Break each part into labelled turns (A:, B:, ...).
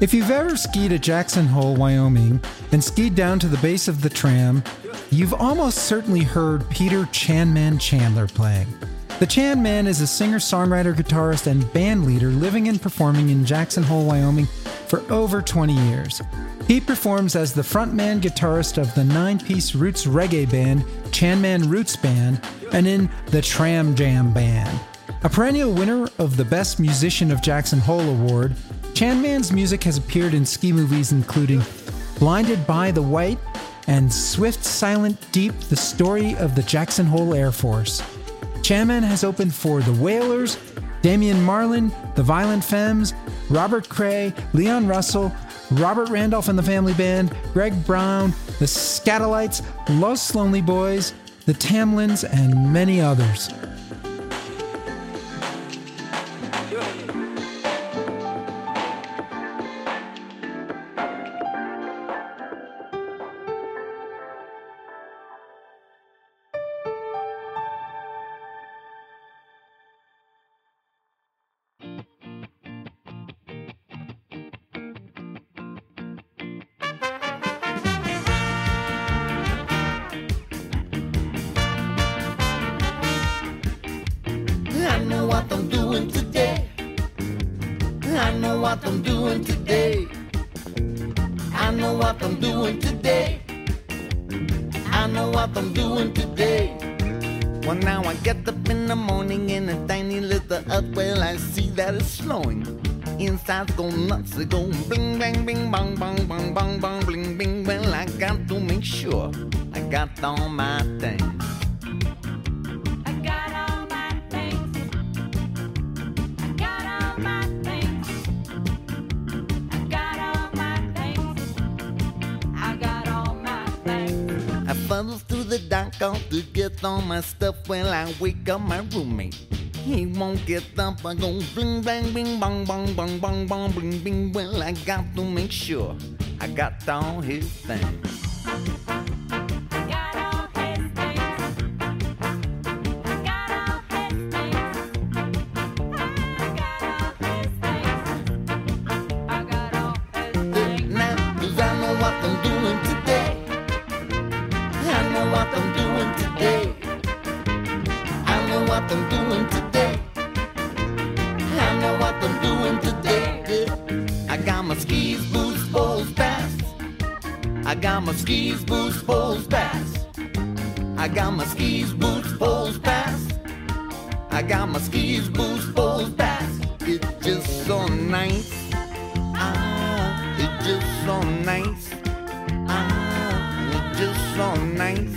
A: If you've ever skied at Jackson Hole, Wyoming, and skied down to the base of the tram, you've almost certainly heard Peter Chanman Chandler playing. The Chan Man is a singer, songwriter, guitarist, and band leader living and performing in Jackson Hole, Wyoming for over 20 years. He performs as the frontman guitarist of the nine piece roots reggae band Chanman Roots Band and in the Tram Jam Band. A perennial winner of the Best Musician of Jackson Hole award, Chanman's music has appeared in ski movies including Blinded by the White and Swift Silent Deep The Story of the Jackson Hole Air Force. Chanman has opened for The Wailers, Damian Marley, The Violent Femmes, Robert Cray, Leon Russell, Robert Randolph and the Family Band, Greg Brown, The Skatalites, Los Lonely Boys, The Tamlins, and many others.
B: Bong, bong, bong, bling, bing. Well, I got to make sure I got all my things.
C: I got all my things. I got all my things. I got all my things. I got all my things.
B: I funnel through the dark out to get all my stuff. Well, I wake up my roommate. He won't get up. I go bling bang bing bong bong bong bong bong bling bing. Well, I got to make sure I got all his things. So nice. Ah, just so nice.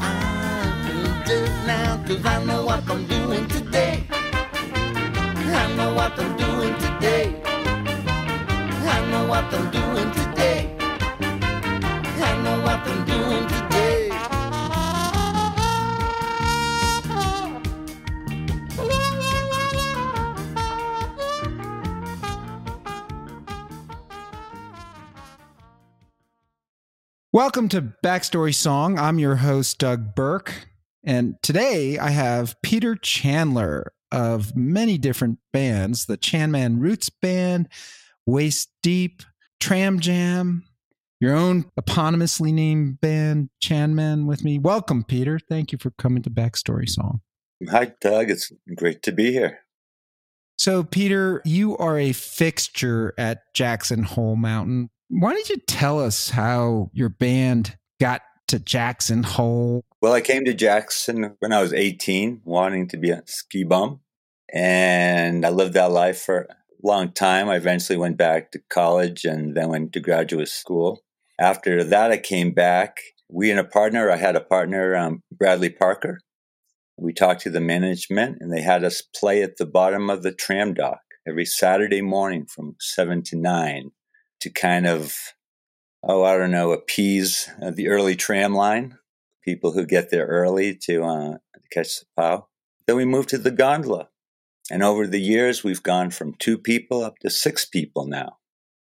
B: Ah, just now, cause I know what I'm doing today. I know what I'm doing today. I know what I'm doing
A: Welcome to Backstory Song. I'm your host, Doug Burke. And today I have Peter Chandler of many different bands the Chanman Roots Band, Waist Deep, Tram Jam, your own eponymously named band, Chanman, with me. Welcome, Peter. Thank you for coming to Backstory Song.
D: Hi, Doug. It's great to be here.
A: So, Peter, you are a fixture at Jackson Hole Mountain. Why don't you tell us how your band got to Jackson Hole?
D: Well, I came to Jackson when I was 18, wanting to be a ski bum. And I lived that life for a long time. I eventually went back to college and then went to graduate school. After that, I came back. We and a partner, I had a partner, um, Bradley Parker. We talked to the management and they had us play at the bottom of the tram dock every Saturday morning from seven to nine to kind of, oh, I don't know, appease uh, the early tram line, people who get there early to uh, catch the POW. Then we moved to the gondola. And over the years, we've gone from two people up to six people now.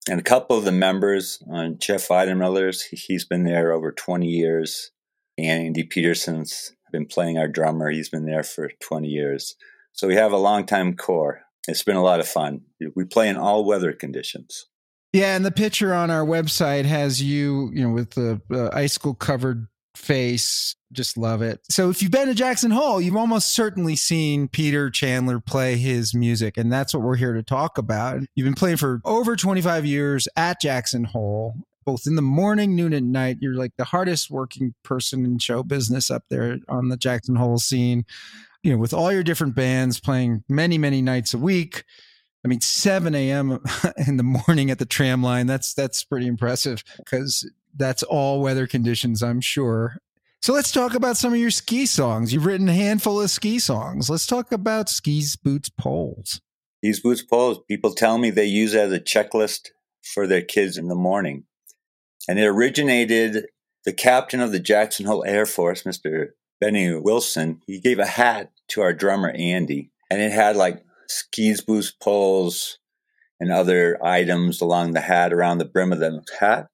D: And a couple of the members, uh, Jeff Weidenmillers, he's been there over 20 years. Andy Peterson's been playing our drummer. He's been there for 20 years. So we have a long time core. It's been a lot of fun. We play in all weather conditions.
A: Yeah, and the picture on our website has you, you know, with the uh, icicle covered face. Just love it. So if you've been to Jackson Hole, you've almost certainly seen Peter Chandler play his music, and that's what we're here to talk about. You've been playing for over 25 years at Jackson Hole. Both in the morning, noon, and night. You're like the hardest working person in show business up there on the Jackson Hole scene. You know, with all your different bands playing many, many nights a week. I mean, 7 a.m. in the morning at the tram line. That's that's pretty impressive because that's all weather conditions, I'm sure. So let's talk about some of your ski songs. You've written a handful of ski songs. Let's talk about skis, boots, poles.
D: These boots poles, people tell me they use as a checklist for their kids in the morning. And it originated, the captain of the Jackson Hole Air Force, Mr. Benny Wilson, he gave a hat to our drummer, Andy. And it had like skis, boots, poles, and other items along the hat, around the brim of the hat.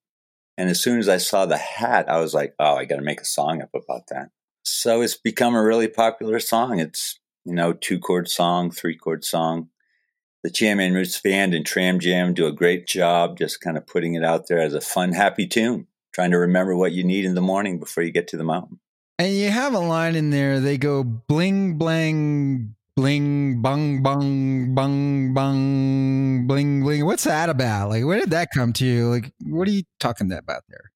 D: And as soon as I saw the hat, I was like, oh, I got to make a song up about that. So it's become a really popular song. It's, you know, two chord song, three chord song. The Chanman Roots Band and Tram Jam do a great job just kind of putting it out there as a fun, happy tune, trying to remember what you need in the morning before you get to the mountain.
A: And you have a line in there. They go bling, blang, bling, bung, bung, bung, bung, bling, bling. What's that about? Like, where did that come to you? Like, what are you talking about there?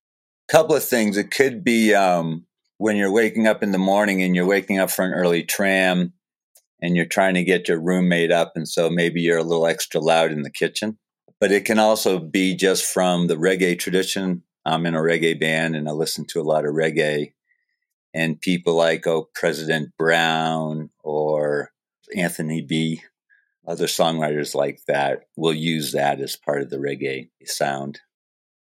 D: A couple of things. It could be um, when you're waking up in the morning and you're waking up for an early tram and you're trying to get your roommate up. And so maybe you're a little extra loud in the kitchen. But it can also be just from the reggae tradition. I'm in a reggae band and I listen to a lot of reggae. And people like, oh, President Brown or Anthony B., other songwriters like that will use that as part of the reggae sound.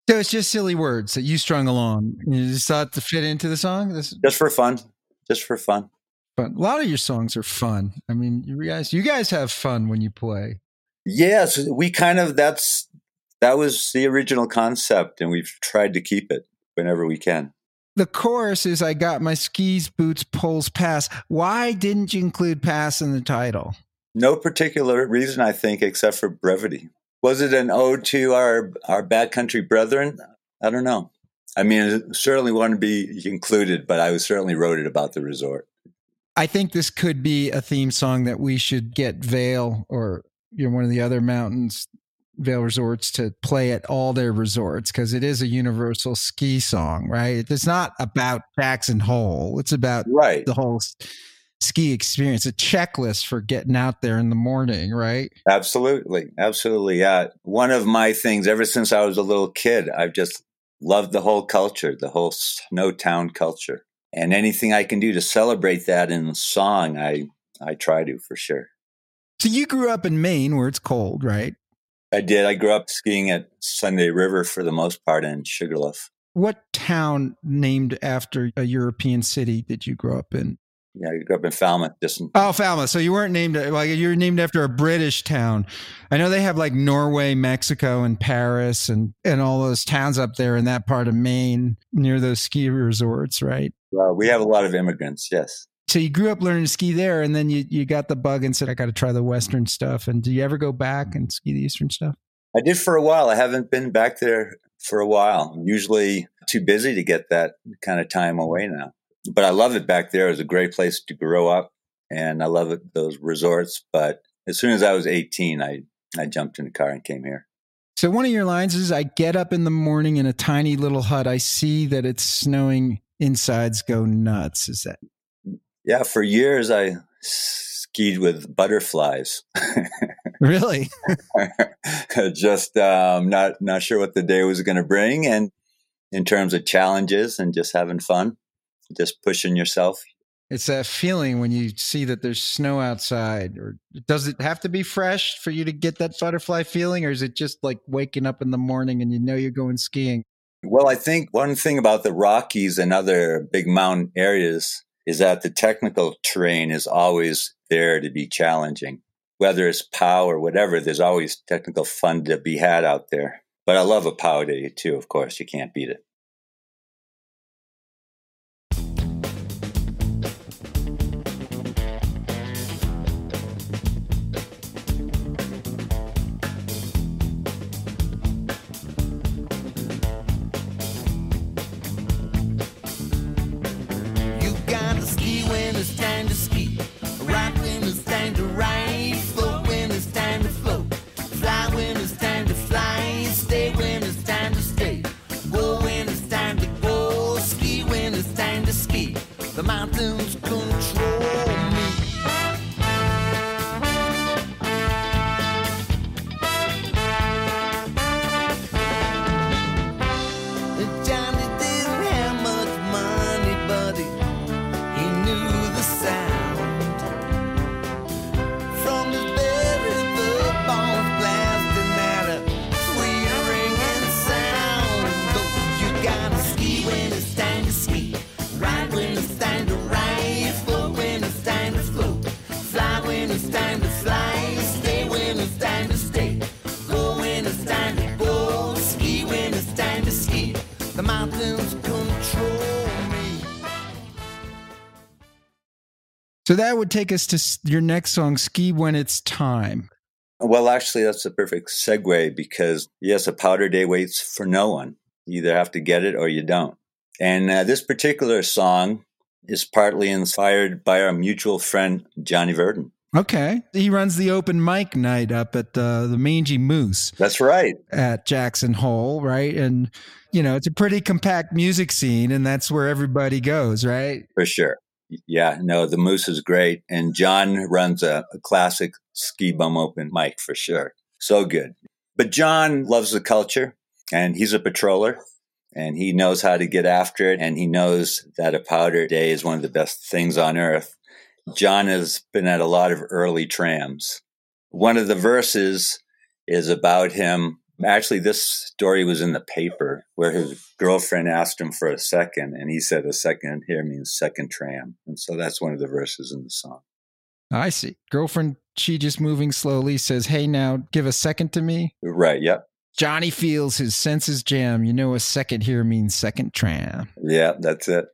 A: So it's just silly words that you strung along. You just thought to fit into the song. This,
D: Just for fun. Just for fun.
A: but a lot of your songs are fun. I mean, you guys, you guys have fun when you play.
D: Yes, we kind of that's that was the original concept, and we've tried to keep it whenever we can.
A: The chorus is "I got my skis, boots, poles, pass." Why didn't you include "pass" in the title?
D: No particular reason, I think, except for brevity. Was it an ode to our our backcountry brethren? I don't know. I mean, it certainly wanted to be included, but I certainly wrote it about the resort.
A: I think this could be a theme song that we should get Vail or you know one of the other mountains Vail resorts to play at all their resorts because it is a universal ski song, right? It's not about Jackson Hole. It's about
D: Right.
A: the whole ski experience, a checklist for getting out there in the morning, right?
D: Absolutely. Absolutely. Yeah. One of my things ever since I was a little kid, I've just loved the whole culture, the whole snow town culture. And anything I can do to celebrate that in song, I I try to for sure.
A: So you grew up in Maine where it's cold, right?
D: I did. I grew up skiing at Sunday River for the most part in Sugarloaf.
A: What town named after a European city did you grow up in?
D: Yeah, I grew up in Falmouth. Just in,
A: Oh, Falmouth. So you weren't named like you were named after a British town. I know they have like Norway, Mexico, and Paris, and and all those towns up there in that part of Maine near those ski resorts, right?
D: well, we have a lot of immigrants. Yes.
A: So you grew up learning to ski there, and then you you got the bug and said, "I got to try the Western stuff." And do you ever go back and ski the Eastern stuff?
D: I did for a while. I haven't been back there for a while. I'm usually too busy to get that kind of time away now. But I love it back there. It was a great place to grow up, and I love it, those resorts. But as soon as I was 18, I, I jumped in the car and came here.
A: So one of your lines is, "I get up in the morning in a tiny little hut. I see that it's snowing. Insides go nuts." Is that
D: Yeah, for years I skied with butterflies.
A: really?
D: Just um, not not sure what the day was going to bring, and in terms of challenges and just having fun, just pushing yourself.
A: It's that feeling when you see that there's snow outside, or does it have to be fresh for you to get that butterfly feeling, or is it just like waking up in the morning and you know you're going skiing?
D: Well, I think one thing about the Rockies and other big mountain areas is that the technical terrain is always there to be challenging. Whether it's POW or whatever, there's always technical fun to be had out there. But I love a POW day too, of course. You can't beat it.
A: So that would take us to your next song, Ski When It's Time.
D: Well, actually, that's a perfect segue because, yes, a powder day waits for no one. You either have to get it or you don't. And uh, this particular song is partly inspired by our mutual friend, Johnny Verdon.
A: Okay. He runs the open mic night up at uh, the Mangy Moose
D: That's right.
A: at Jackson Hole, right? And, you know, it's a pretty compact music scene, and that's where everybody goes, right?
D: For sure. Yeah, no, the Moose is great. And John runs a, a classic ski bum open mic for sure. So good. But John loves the culture and he's a patroller and he knows how to get after it. And he knows that a powder day is one of the best things on earth. John has been at a lot of early trams. One of the verses is about him. Actually, this story was in the paper where his girlfriend asked him for a second, and he said, A second here means second tram. And so that's one of the verses in the song.
A: I see. Girlfriend, she just moving slowly says, Hey, now give a second to me.
D: Right. Yep.
A: Johnny feels his senses jam. You know, a second here means second tram.
D: Yeah, that's it.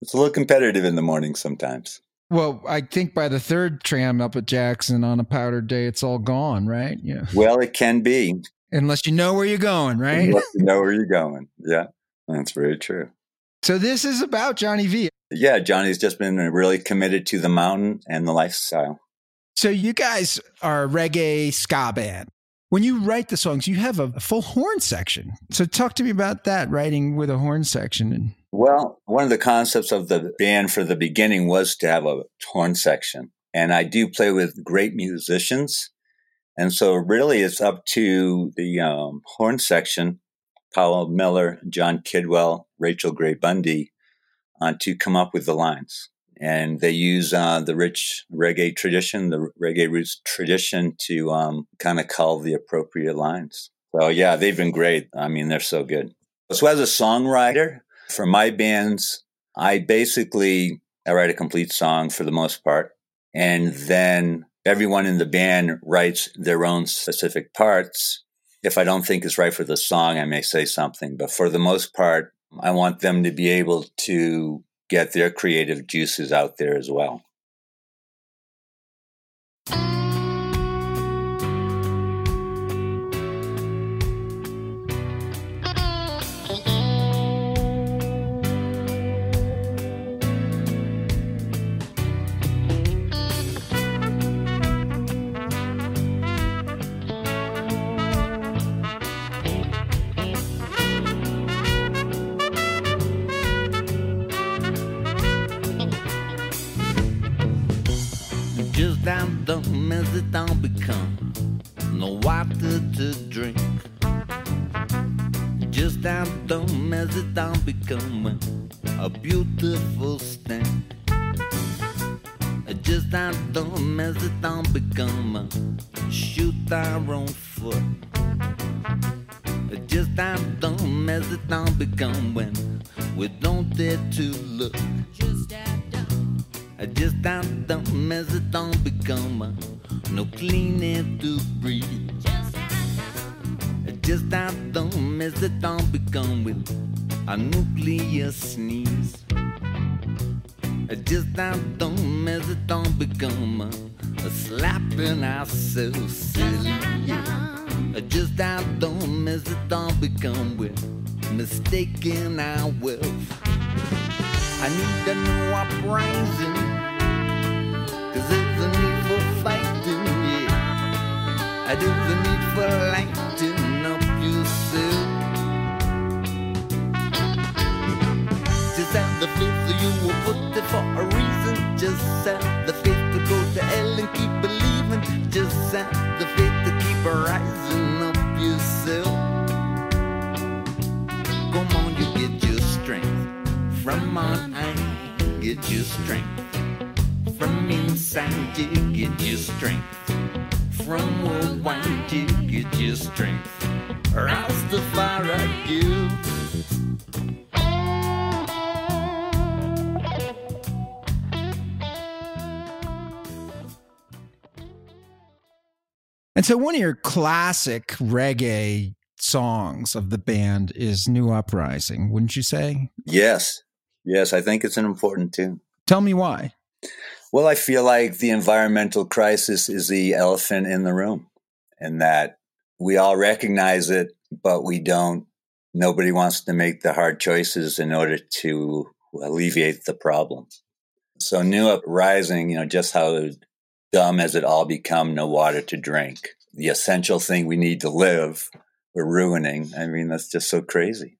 D: It's a little competitive in the morning sometimes.
A: Well, I think by the third tram up at Jackson on a powder day, it's all gone, right? Yeah.
D: Well, it can be.
A: Unless you know where you're going, right?
D: Unless you know where you're going. Yeah, that's very true.
A: So this is about Johnny V.
D: Yeah, Johnny's just been really committed to the mountain and the lifestyle.
A: So you guys are a reggae ska band. When you write the songs, you have a full horn section. So talk to me about that, writing with a horn section.
D: Well, one of the concepts of the band for the beginning was to have a horn section. And I do play with great musicians. And so really it's up to the um, horn section, Powell Miller, John Kidwell, Rachel Gray Bundy, uh, to come up with the lines. And they use uh, the rich reggae tradition, the reggae roots tradition to um, kind of cull the appropriate lines. So yeah, they've been great. I mean, they're so good. So as a songwriter, for my bands, I basically I write a complete song for the most part, and then everyone in the band writes their own specific parts. If I don't think it's right for the song, I may say something, but for the most part, I want them to be able to get their creative juices out there as well.
B: Become. To drink. Just how dumb as it down becoming a beautiful stand. Just how dumb as it down become shoot our own foot. Just how dumb as it down become when we don't dare to look.
C: Just that dumb.
B: Just as it don't become no clean air to breathe.
C: Just
B: how dumb as it don't become with a nuclear sneeze. Uh, just how dumb as it don't become a slapping ourselves silly. Uh, just how dumb as it don't become with mistaking our wealth. I need a new uprising. Cause there's a need for fighting, yeah. Uh, there's a need for lighting Have the that you were put there for a reason. Just have the faith to go to hell and keep believing. Just have the faith to keep rising up yourself. Come on, you get your strength from on high. Get your strength from inside. You get your strength from worldwide. You get your strength. Rastafari, you.
A: And so one of your classic reggae songs of the band is New Uprising, wouldn't you say?
D: Yes. Yes, I think it's an important tune.
A: Tell me why.
D: Well, I feel like the environmental crisis is the elephant in the room and that we all recognize it, but we don't. Nobody wants to make the hard choices in order to alleviate the problem. So, New Uprising, you know, just how dumb has it all become? No water to drink. The essential thing we need to live, we're ruining. I mean, that's just so crazy.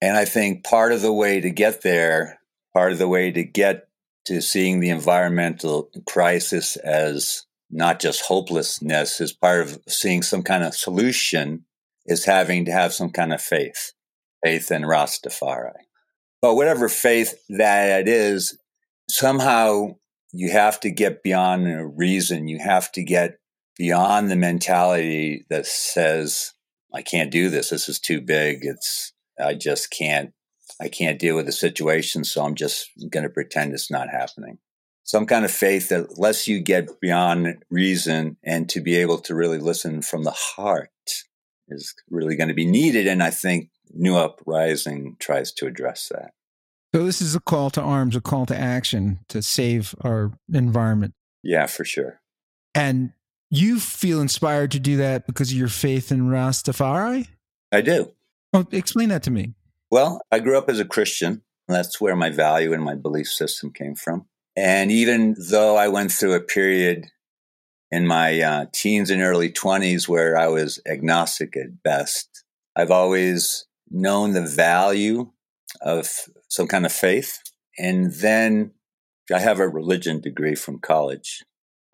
D: And I think part of the way to get there, part of the way to get to seeing the environmental crisis as not just hopelessness, is part of seeing some kind of solution, is having to have some kind of faith, faith in Rastafari. But whatever faith that is, somehow you have to get beyond a reason. You have to get beyond the mentality that says, I can't do this. This is too big. It's, I just can't, I can't deal with the situation. So I'm just going to pretend it's not happening. Some kind of faith that lets you get beyond reason and to be able to really listen from the heart is really going to be needed. And I think New Uprising tries to address that.
A: So this is a call to arms, a call to action to save our environment.
D: Yeah, for sure.
A: And you feel inspired to do that because of your faith in Rastafari?
D: I do.
A: Well, explain that to me.
D: Well, I grew up as a Christian. That's where my value and my belief system came from. And even though I went through a period in my uh, teens and early 20s where I was agnostic at best, I've always known the value of some kind of faith. And then I have a religion degree from college.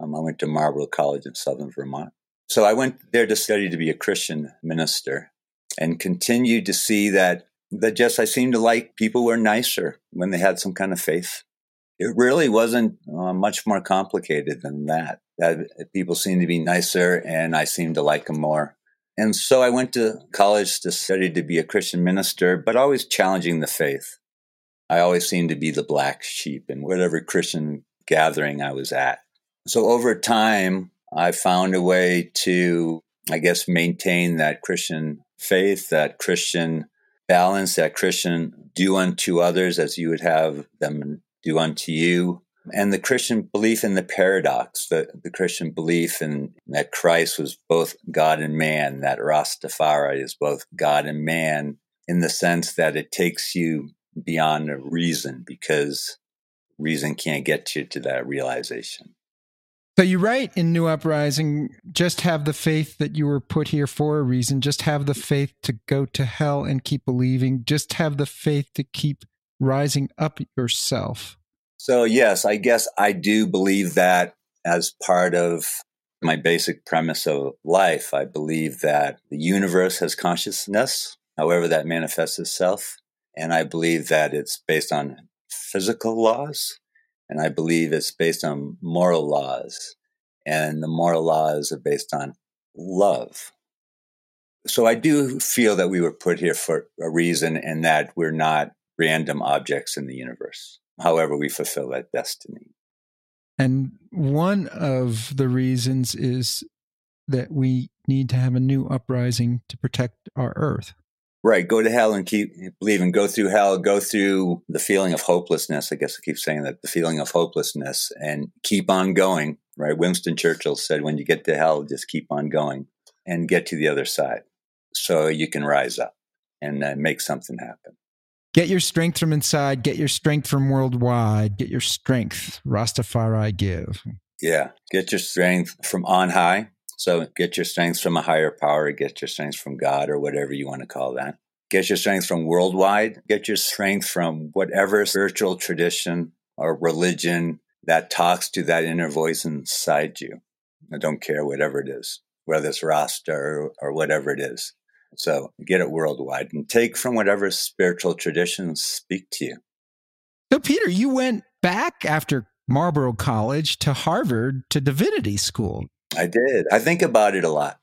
D: Um, I went to Marlboro College in southern Vermont. So I went there to study to be a Christian minister and continued to see that that just I seemed to like people were nicer when they had some kind of faith. It really wasn't uh, much more complicated than that. That people seemed to be nicer, and I seemed to like them more. And so I went to college to study to be a Christian minister, but always challenging the faith. I always seemed to be the black sheep in whatever Christian gathering I was at. So over time, I found a way to, I guess, maintain that Christian faith, that Christian balance, that Christian do unto others as you would have them do unto you. And the Christian belief in the paradox, the, the Christian belief in that Christ was both God and man, that Rastafari is both God and man in the sense that it takes you beyond a reason because reason can't get you to that realization.
A: So you write in New Uprising, just have the faith that you were put here for a reason. Just have the faith to go to hell and keep believing. Just have the faith to keep rising up yourself.
D: So, yes, I guess I do believe that as part of my basic premise of life. I believe that the universe has consciousness however that manifests itself. And I believe that it's based on physical laws, and I believe it's based on moral laws. And the moral laws are based on love. So I do feel that we were put here for a reason and that we're not random objects in the universe. However, we fulfill that destiny.
A: And one of the reasons is that we need to have a new uprising to protect our earth.
D: Right. Go to hell and keep believing. Go through hell. Go through the feeling of hopelessness. I guess I keep saying that the feeling of hopelessness and keep on going. Right. Winston Churchill said, when you get to hell, just keep on going and get to the other side so you can rise up and uh, make something happen.
A: Get your strength from inside, get your strength from worldwide, get your strength, Rastafari give.
D: Yeah. Get your strength from on high. So get your strength from a higher power, get your strength from God or whatever you want to call that. Get your strength from worldwide, get your strength from whatever spiritual tradition or religion that talks to that inner voice inside you. I don't care whatever it is, whether it's Rasta or, or whatever it is. So get it worldwide and take from whatever spiritual traditions speak to you.
A: So, Peter, you went back after Marlboro College to Harvard to divinity school.
D: I did. I think about it a lot.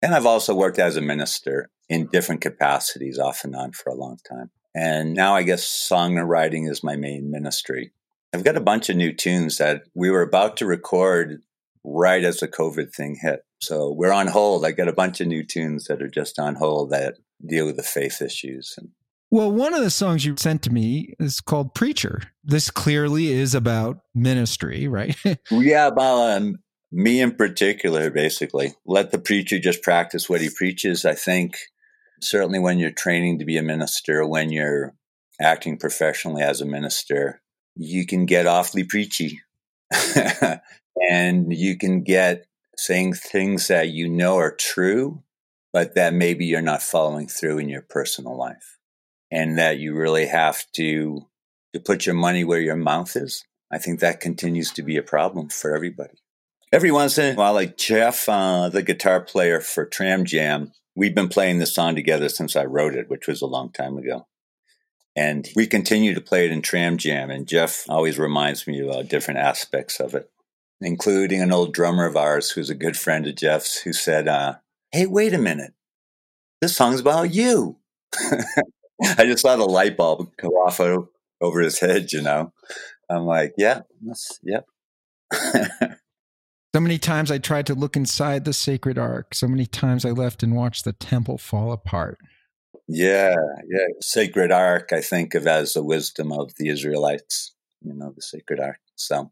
D: And I've also worked as a minister in different capacities off and on for a long time. And now I guess songwriting is my main ministry. I've got a bunch of new tunes that we were about to record right as the COVID thing hit. So we're on hold. I got a bunch of new tunes that are just on hold that deal with the faith issues. And
A: Well, one of the songs you sent to me is called Preacher. This clearly is about ministry, right?
D: yeah, about um, me in particular, basically. Let the preacher just practice what he preaches. I think certainly when you're training to be a minister, when you're acting professionally as a minister, you can get awfully preachy. and you can get saying things that you know are true, but that maybe you're not following through in your personal life. And that you really have to, to put your money where your mouth is. I think that continues to be a problem for everybody. Every once in a while, like Jeff, uh, the guitar player for Tram Jam, we've been playing this song together since I wrote it, which was a long time ago. And we continue to play it in Tram Jam. And Jeff always reminds me about different aspects of it, including an old drummer of ours who's a good friend of Jeff's who said, uh, Hey, wait a minute. This song's about you. I just saw the light bulb go off over his head, you know. I'm like, yeah, yep.
A: so many times I tried to look inside the sacred ark. So many times I left and watched the temple fall apart.
D: Yeah, yeah. Sacred Ark, I think of as the wisdom of the Israelites, you know, the sacred ark. So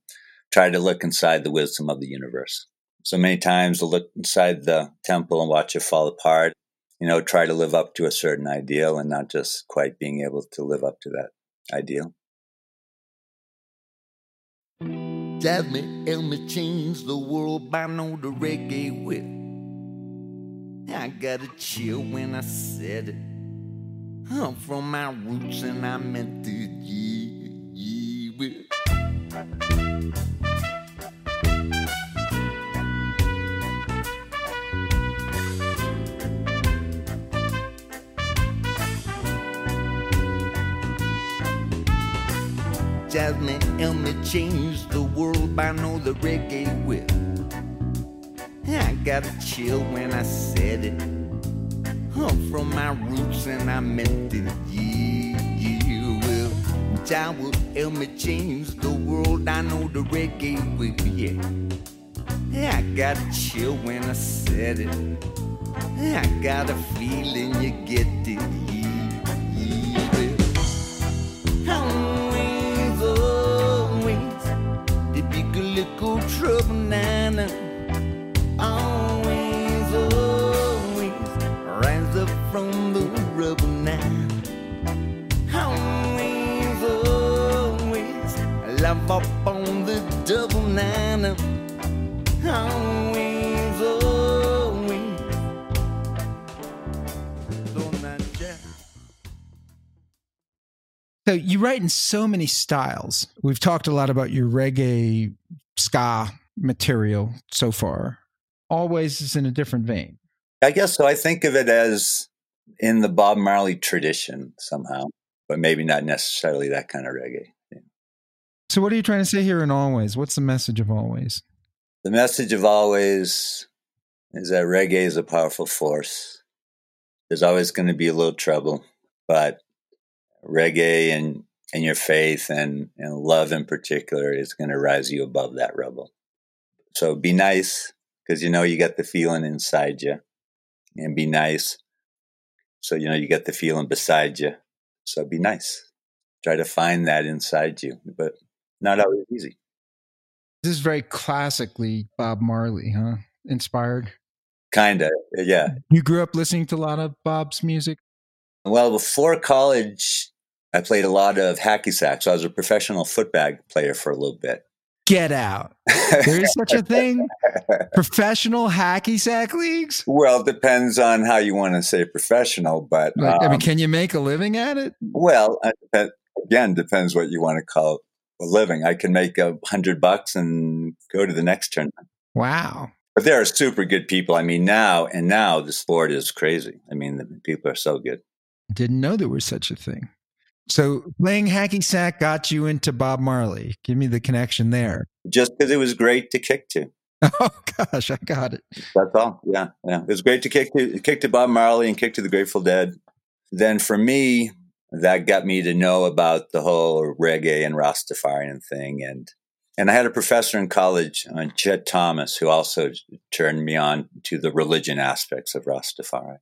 D: try to look inside the wisdom of the universe. So many times to look inside the temple and watch it fall apart, you know, try to live up to a certain ideal and not just quite being able to live up to that ideal.
B: Jasmine help me change the world by know the reggae whip. I got a chill when I said it. I'm from my roots and I meant it, yeah, yeah. Jasmine help me change the world by know the reggae whip. I got a chill when I said it. I'm from my roots and I meant it. Yeah, yeah, well. Jah will help me change the world. I know the reggae whip, yeah. I got a chill when I said it. I got a feeling you get it. Rubble now. Always, always, love up on the double nana. Always, always, don't
A: So you write in so many styles. We've talked a lot about your reggae ska material so far. Always is in a different vein.
D: I guess so. I think of it as in the Bob Marley tradition somehow, but maybe not necessarily that kind of reggae.
A: So, what are you trying to say here in Always? What's the message of Always?
D: The message of always is that reggae is a powerful force. There's always going to be a little trouble, but reggae and, and your faith and, and love in particular is going to rise you above that rubble. So be nice because you know you got the feeling inside you, and be nice so you know you get the feeling beside you. So be nice. Try to find that inside you, but not always easy.
A: This is very classically Bob Marley, huh? Inspired.
D: Kind of, uh, yeah.
A: You grew up listening to a lot of Bob's music.
D: Well, before college, I played a lot of hacky sack. So I was a professional footbag player for a little bit.
A: Get out. There is such a thing. Professional hacky sack leagues.
D: well, it depends on how you want to say professional, but
A: Like, I
D: um,
A: mean, can you make a living at it?
D: well, it again, depends what you want to call a living. I can make a hundred bucks and go to the next tournament.
A: Wow.
D: But there are super good people. I mean, now and now the sport is crazy. I mean, the people are so good.
A: Didn't know there was such a thing. So playing hacky sack got you into Bob Marley. Give me the connection there.
D: Just because it was great to kick to.
A: Oh gosh, I got it.
D: That's all. Yeah, yeah. It was great to kick to kick to Bob Marley and kick to the Grateful Dead. Then for me, that got me to know about the whole reggae and Rastafarian thing, and and I had a professor in college, uh, Chet Thomas, who also turned me on to the religion aspects of Rastafari.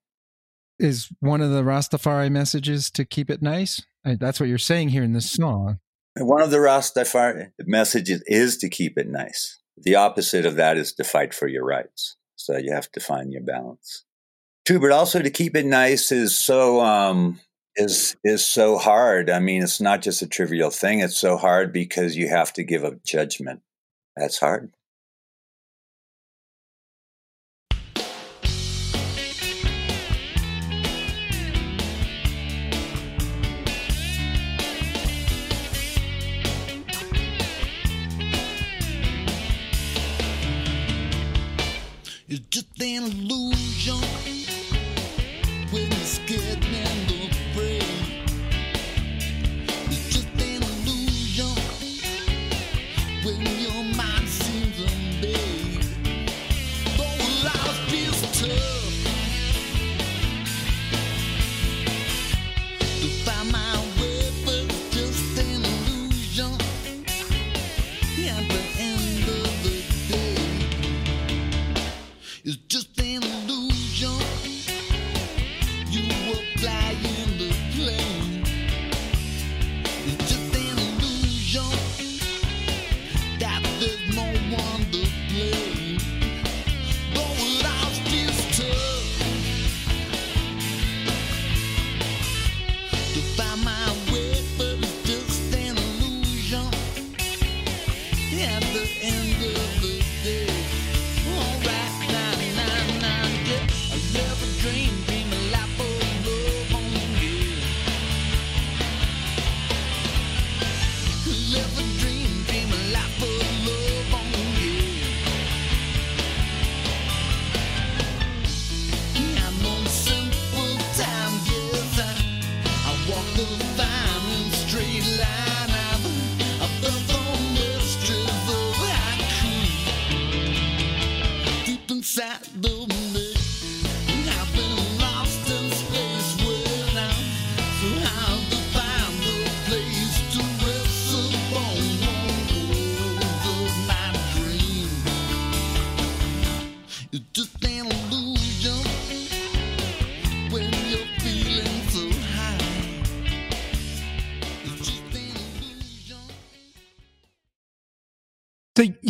A: Is one of the Rastafari messages to keep it nice? That's what you're saying here in this song.
D: One of the Rastafari messages is to keep it nice. The opposite of that is to fight for your rights. So you have to find your balance. True, but also to keep it nice is so um, is is so hard. I mean, it's not just a trivial thing. It's so hard because you have to give up judgment. That's hard.
B: It's just an illusion when you're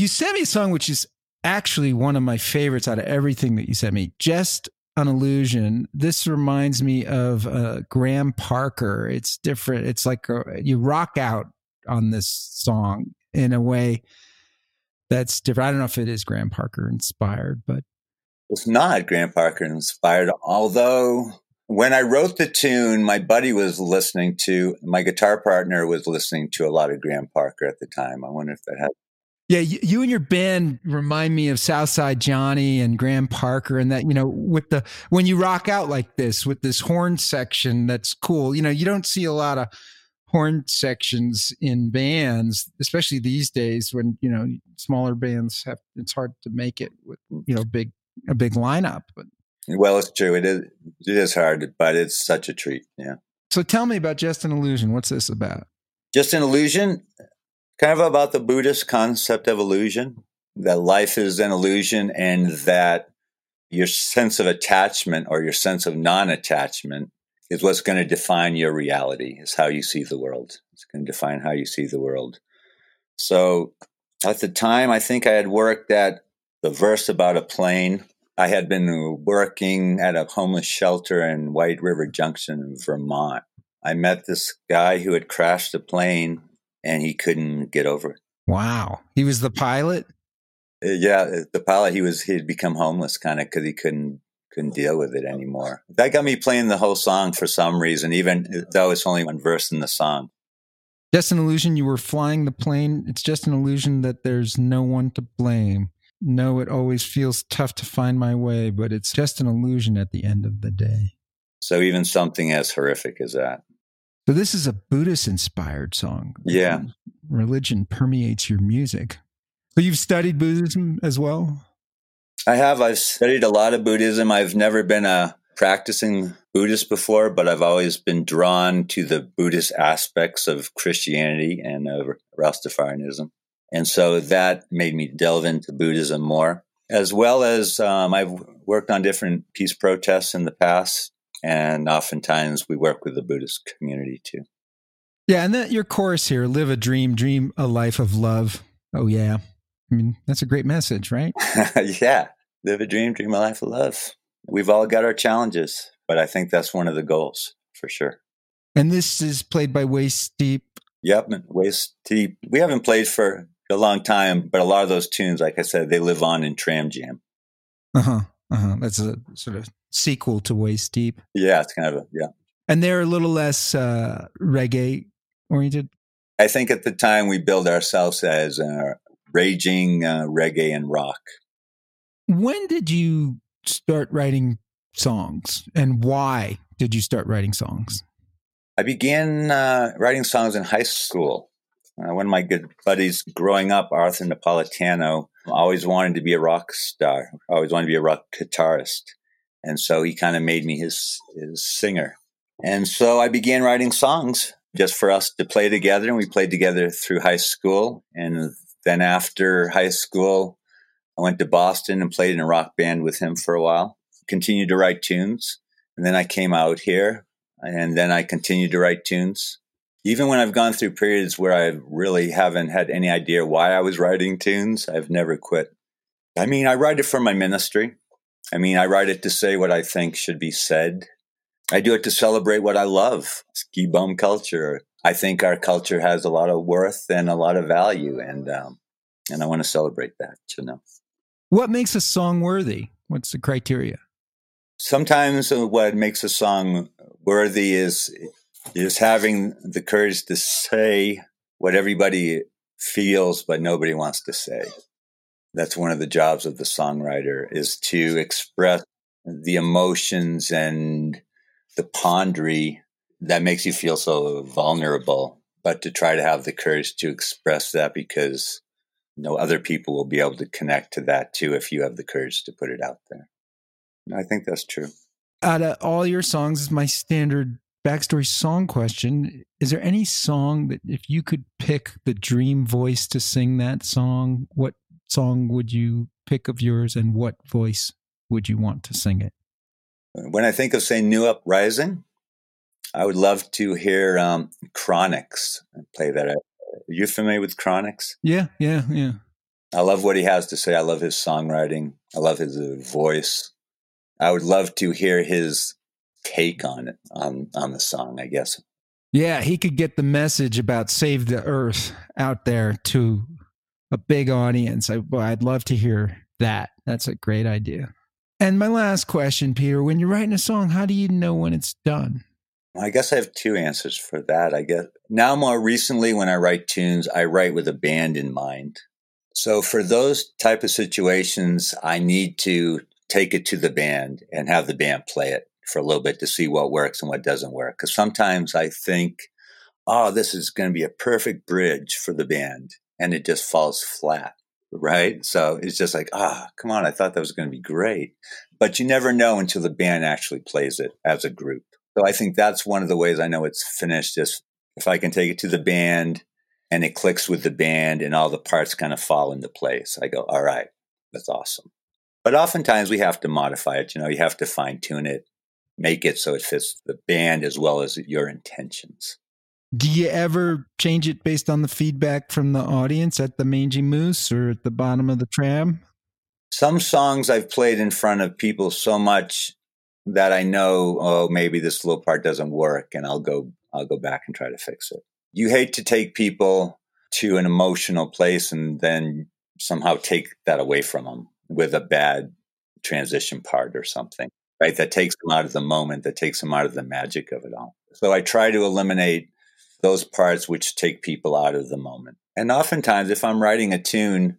B: you
A: sent me a song which is actually one of my favorites out of everything that you sent me. Just an illusion. This reminds me of uh, Graham Parker. It's different. It's like uh you rock out on this song in a way that's different. I don't know if it is Graham Parker inspired, but
D: It's not Graham Parker inspired, although when I wrote the tune, my buddy was listening to, my guitar partner was listening to a lot of Graham Parker at the time. I wonder if that had
A: Yeah, you, you and your band remind me of Southside Johnny and Graham Parker, and that you know, with the when you rock out like this with this horn section, that's cool. You know, you don't see a lot of horn sections in bands, especially these days when you know smaller bands have. It's hard to make it with you know big a big lineup. But
D: Well, it's true. It is. It is hard, but it's such a treat. Yeah.
A: so tell me about Just an Illusion. What's this about?
D: Just an illusion, kind of about the Buddhist concept of illusion, that life is an illusion and that your sense of attachment or your sense of non attachment is what's going to define your reality, is how you see the world. It's going to define how you see the world. So at the time, I think I had worked at the verse about a plane. I had been working at a homeless shelter in White River Junction Vermont. I met this guy who had crashed a plane and he couldn't get over it.
A: Wow, he was the pilot.
D: Uh, Yeah, the pilot he was he'd become homeless kind of because he couldn't couldn't deal with it anymore. That got me playing the whole song for some reason, even though it's only one verse in the song.
A: Just an illusion. You were flying the plane. It's just an illusion that there's no one to blame. No, it always feels tough to find my way, but it's just an illusion at the end of the day.
D: So even something as horrific as that.
A: So this is a Buddhist inspired song.
D: Yeah.
A: Religion permeates your music. So you've studied Buddhism as well?
D: I have. I've studied a lot of Buddhism. I've never been a practicing Buddhist before, but I've always been drawn to the Buddhist aspects of Christianity and of Rastafarianism. And so that made me delve into Buddhism more, as well as um, I've worked on different peace protests in the past. And oftentimes we work with the Buddhist community too.
A: Yeah, and that your chorus here, live a dream, dream a life of love. Oh yeah. I mean, that's a great message, right?
D: yeah. Live a dream, dream a life of love. We've all got our challenges, but I think that's one of the goals for sure.
A: And this is played by Waist Deep.
D: Yep, Waist Deep. We haven't played for a long time, but a lot of those tunes, like I said, they live on in Tram Jam.
A: Uh-huh. Uh-huh. That's a sort of sequel to Waist Deep.
D: Yeah, it's kind of a, yeah.
A: And they're a little less uh, reggae oriented.
D: I think at the time we billed ourselves as uh, raging uh, reggae and rock.
A: When did you start writing songs and why did you start writing songs?
D: I began uh, writing songs in high school. Uh, one of my good buddies growing up, Arthur Napolitano, always wanted to be a rock star. Always wanted to be a rock guitarist, and so he kind of made me his his singer. And so I began writing songs just for us to play together, and we played together through high school. And then after high school, I went to Boston and played in a rock band with him for a while. Continued to write tunes, and then I came out here, and then I continued to write tunes even when I've gone through periods where I really haven't had any idea why I was writing tunes, I've never quit. I mean, I write it for my ministry. I mean, I write it to say what I think should be said. I do it to celebrate what I love, ski bum culture. I think our culture has a lot of worth and a lot of value, and um, and I want to celebrate that. You know,
A: What makes a song worthy? What's the criteria?
D: sometimes uh, what makes a song worthy is is having the courage to say what everybody feels but nobody wants to say that's one of the jobs of the songwriter is to express the emotions and the pondery that makes you feel so vulnerable but to try to have the courage to express that because no other people will be able to connect to that too if you have the courage to put it out there i think that's true
A: Out of all your songs, is my standard backstory song question. Is there any song that if you could pick the dream voice to sing that song, what song would you pick of yours and what voice would you want to sing it?
D: When I think of, say, New Uprising, I would love to hear um, Chronixx play that. Are you familiar with Chronixx?
A: Yeah, yeah, yeah.
D: I love what he has to say. I love his songwriting. I love his uh, voice. I would love to hear his take on it, on, on the song, I guess.
A: Yeah, he could get the message about save the earth out there to a big audience. I, well, I'd love to hear that. That's a great idea. And my last question, Peter, when you're writing a song, how do you know when it's done?
D: I guess I have two answers for that. I guess now more recently when I write tunes, I write with a band in mind. So for those type of situations, I need to take it to the band and have the band play it for a little bit to see what works and what doesn't work. Because sometimes I think, oh, this is going to be a perfect bridge for the band, and it just falls flat. Right. So it's just like, ah, come on. I thought that was going to be great. But you never know until the band actually plays it as a group. So I think that's one of the ways I know it's finished is if I can take it to the band and it clicks with the band and all the parts kind of fall into place. I go, all right, that's awesome. But oftentimes we have to modify it. You know, you have to fine tune it, make it so it fits the band as well as your intentions.
A: Do you ever change it based on the feedback from the audience at the Mangy Moose or at the bottom of the tram?
D: Some songs I've played in front of people so much that I know, oh, maybe this little part doesn't work, and I'll go, I'll go back and try to fix it. You hate to take people to an emotional place and then somehow take that away from them with a bad transition part or something, right? That takes them out of the moment, that takes them out of the magic of it all. So I try to eliminate those parts which take people out of the moment. And oftentimes, if I'm writing a tune,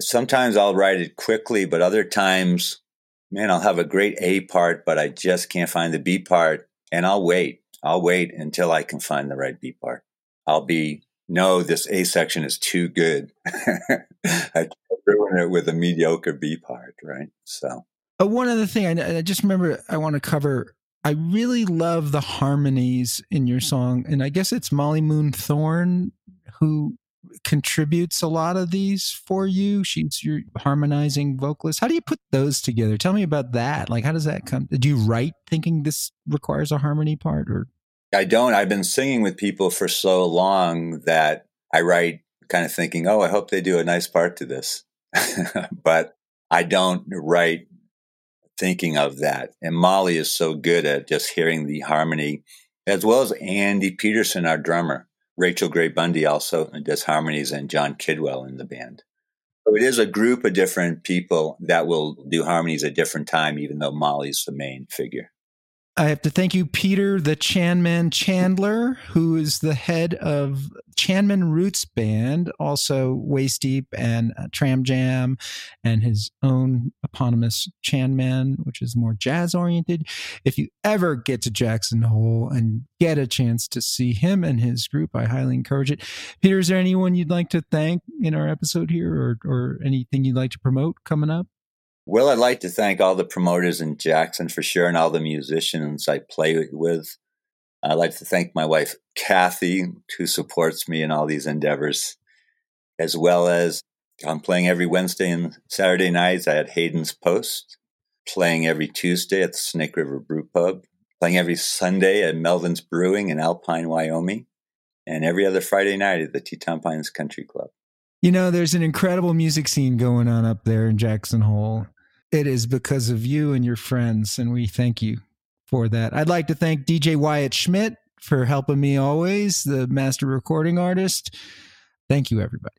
D: sometimes I'll write it quickly, but other times, man, I'll have a great A part, but I just can't find the B part. And I'll wait. I'll wait until I can find the right B part. I'll be, no, this A section is too good. I ruin it with a mediocre B part, right? So,
A: Uh, one other thing, I just remember I want to cover. I really love the harmonies in your song, and I guess it's Molly Moon Thorne who contributes a lot of these for you. She's your harmonizing vocalist. How do you put those together? Tell me about that. Like, how does that come? Do you write thinking this requires a harmony part, or
D: I don't. I've been singing with people for so long that I write kind of thinking, oh, I hope they do a nice part to this. but I don't write thinking of that. And Molly is so good at just hearing the harmony, as well as Andy Peterson, our drummer. Rachel Gray Bundy also does harmonies, and John Kidwell in the band. So it is a group of different people that will do harmonies at different time, even though Molly's the main figure.
A: I have to thank you, Peter the Chanman Chandler, who is the head of Chanman Roots Band, also Waist Deep and uh, Tram Jam, and his own eponymous Chanman, which is more jazz oriented. If you ever get to Jackson Hole and get a chance to see him and his group, I highly encourage it. Peter, is there anyone you'd like to thank in our episode here, or or anything you'd like to promote coming up?
D: Well, I'd like to thank all the promoters in Jackson for sure and all the musicians I play with. I'd like to thank my wife, Kathy, who supports me in all these endeavors, as well as I'm playing every Wednesday and Saturday nights at Hayden's Post, playing every Tuesday at the Snake River Brew Pub, playing every Sunday at Melvin's Brewing in Alpine, Wyoming, and every other Friday night at the Teton Pines Country Club.
A: You know, there's an incredible music scene going on up there in Jackson Hole. It is because of you and your friends, and we thank you for that. I'd like to thank DJ Wyatt Schmidt for helping me always, the master recording artist. Thank you, everybody.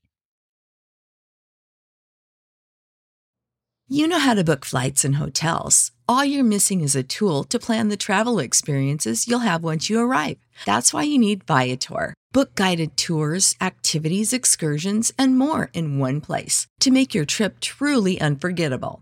E: You know how to book flights and hotels. All you're missing is a tool to plan the travel experiences you'll have once you arrive. That's why you need Viator. Book guided tours, activities, excursions, and more in one place to make your trip truly unforgettable.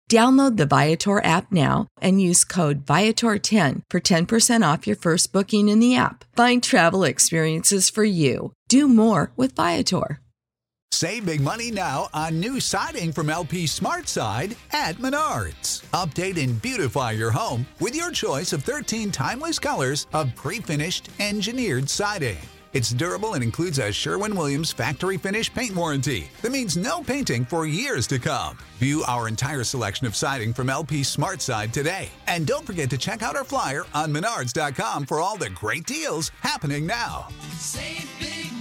E: Download the Viator app now and use code Viator10 for 10% off your first booking in the app. Find travel experiences for you. Do more with Viator.
F: Save big money now on new siding from LP Smart Side at Menards. Update and beautify your home with your choice of 13 timeless colors of pre-finished engineered siding. It's durable and includes a Sherwin-Williams factory finish paint warranty that means no painting for years to come. View our entire selection of siding from LP Smart Side today. And don't forget to check out our flyer on menards.com for all the great deals happening now.
B: Save big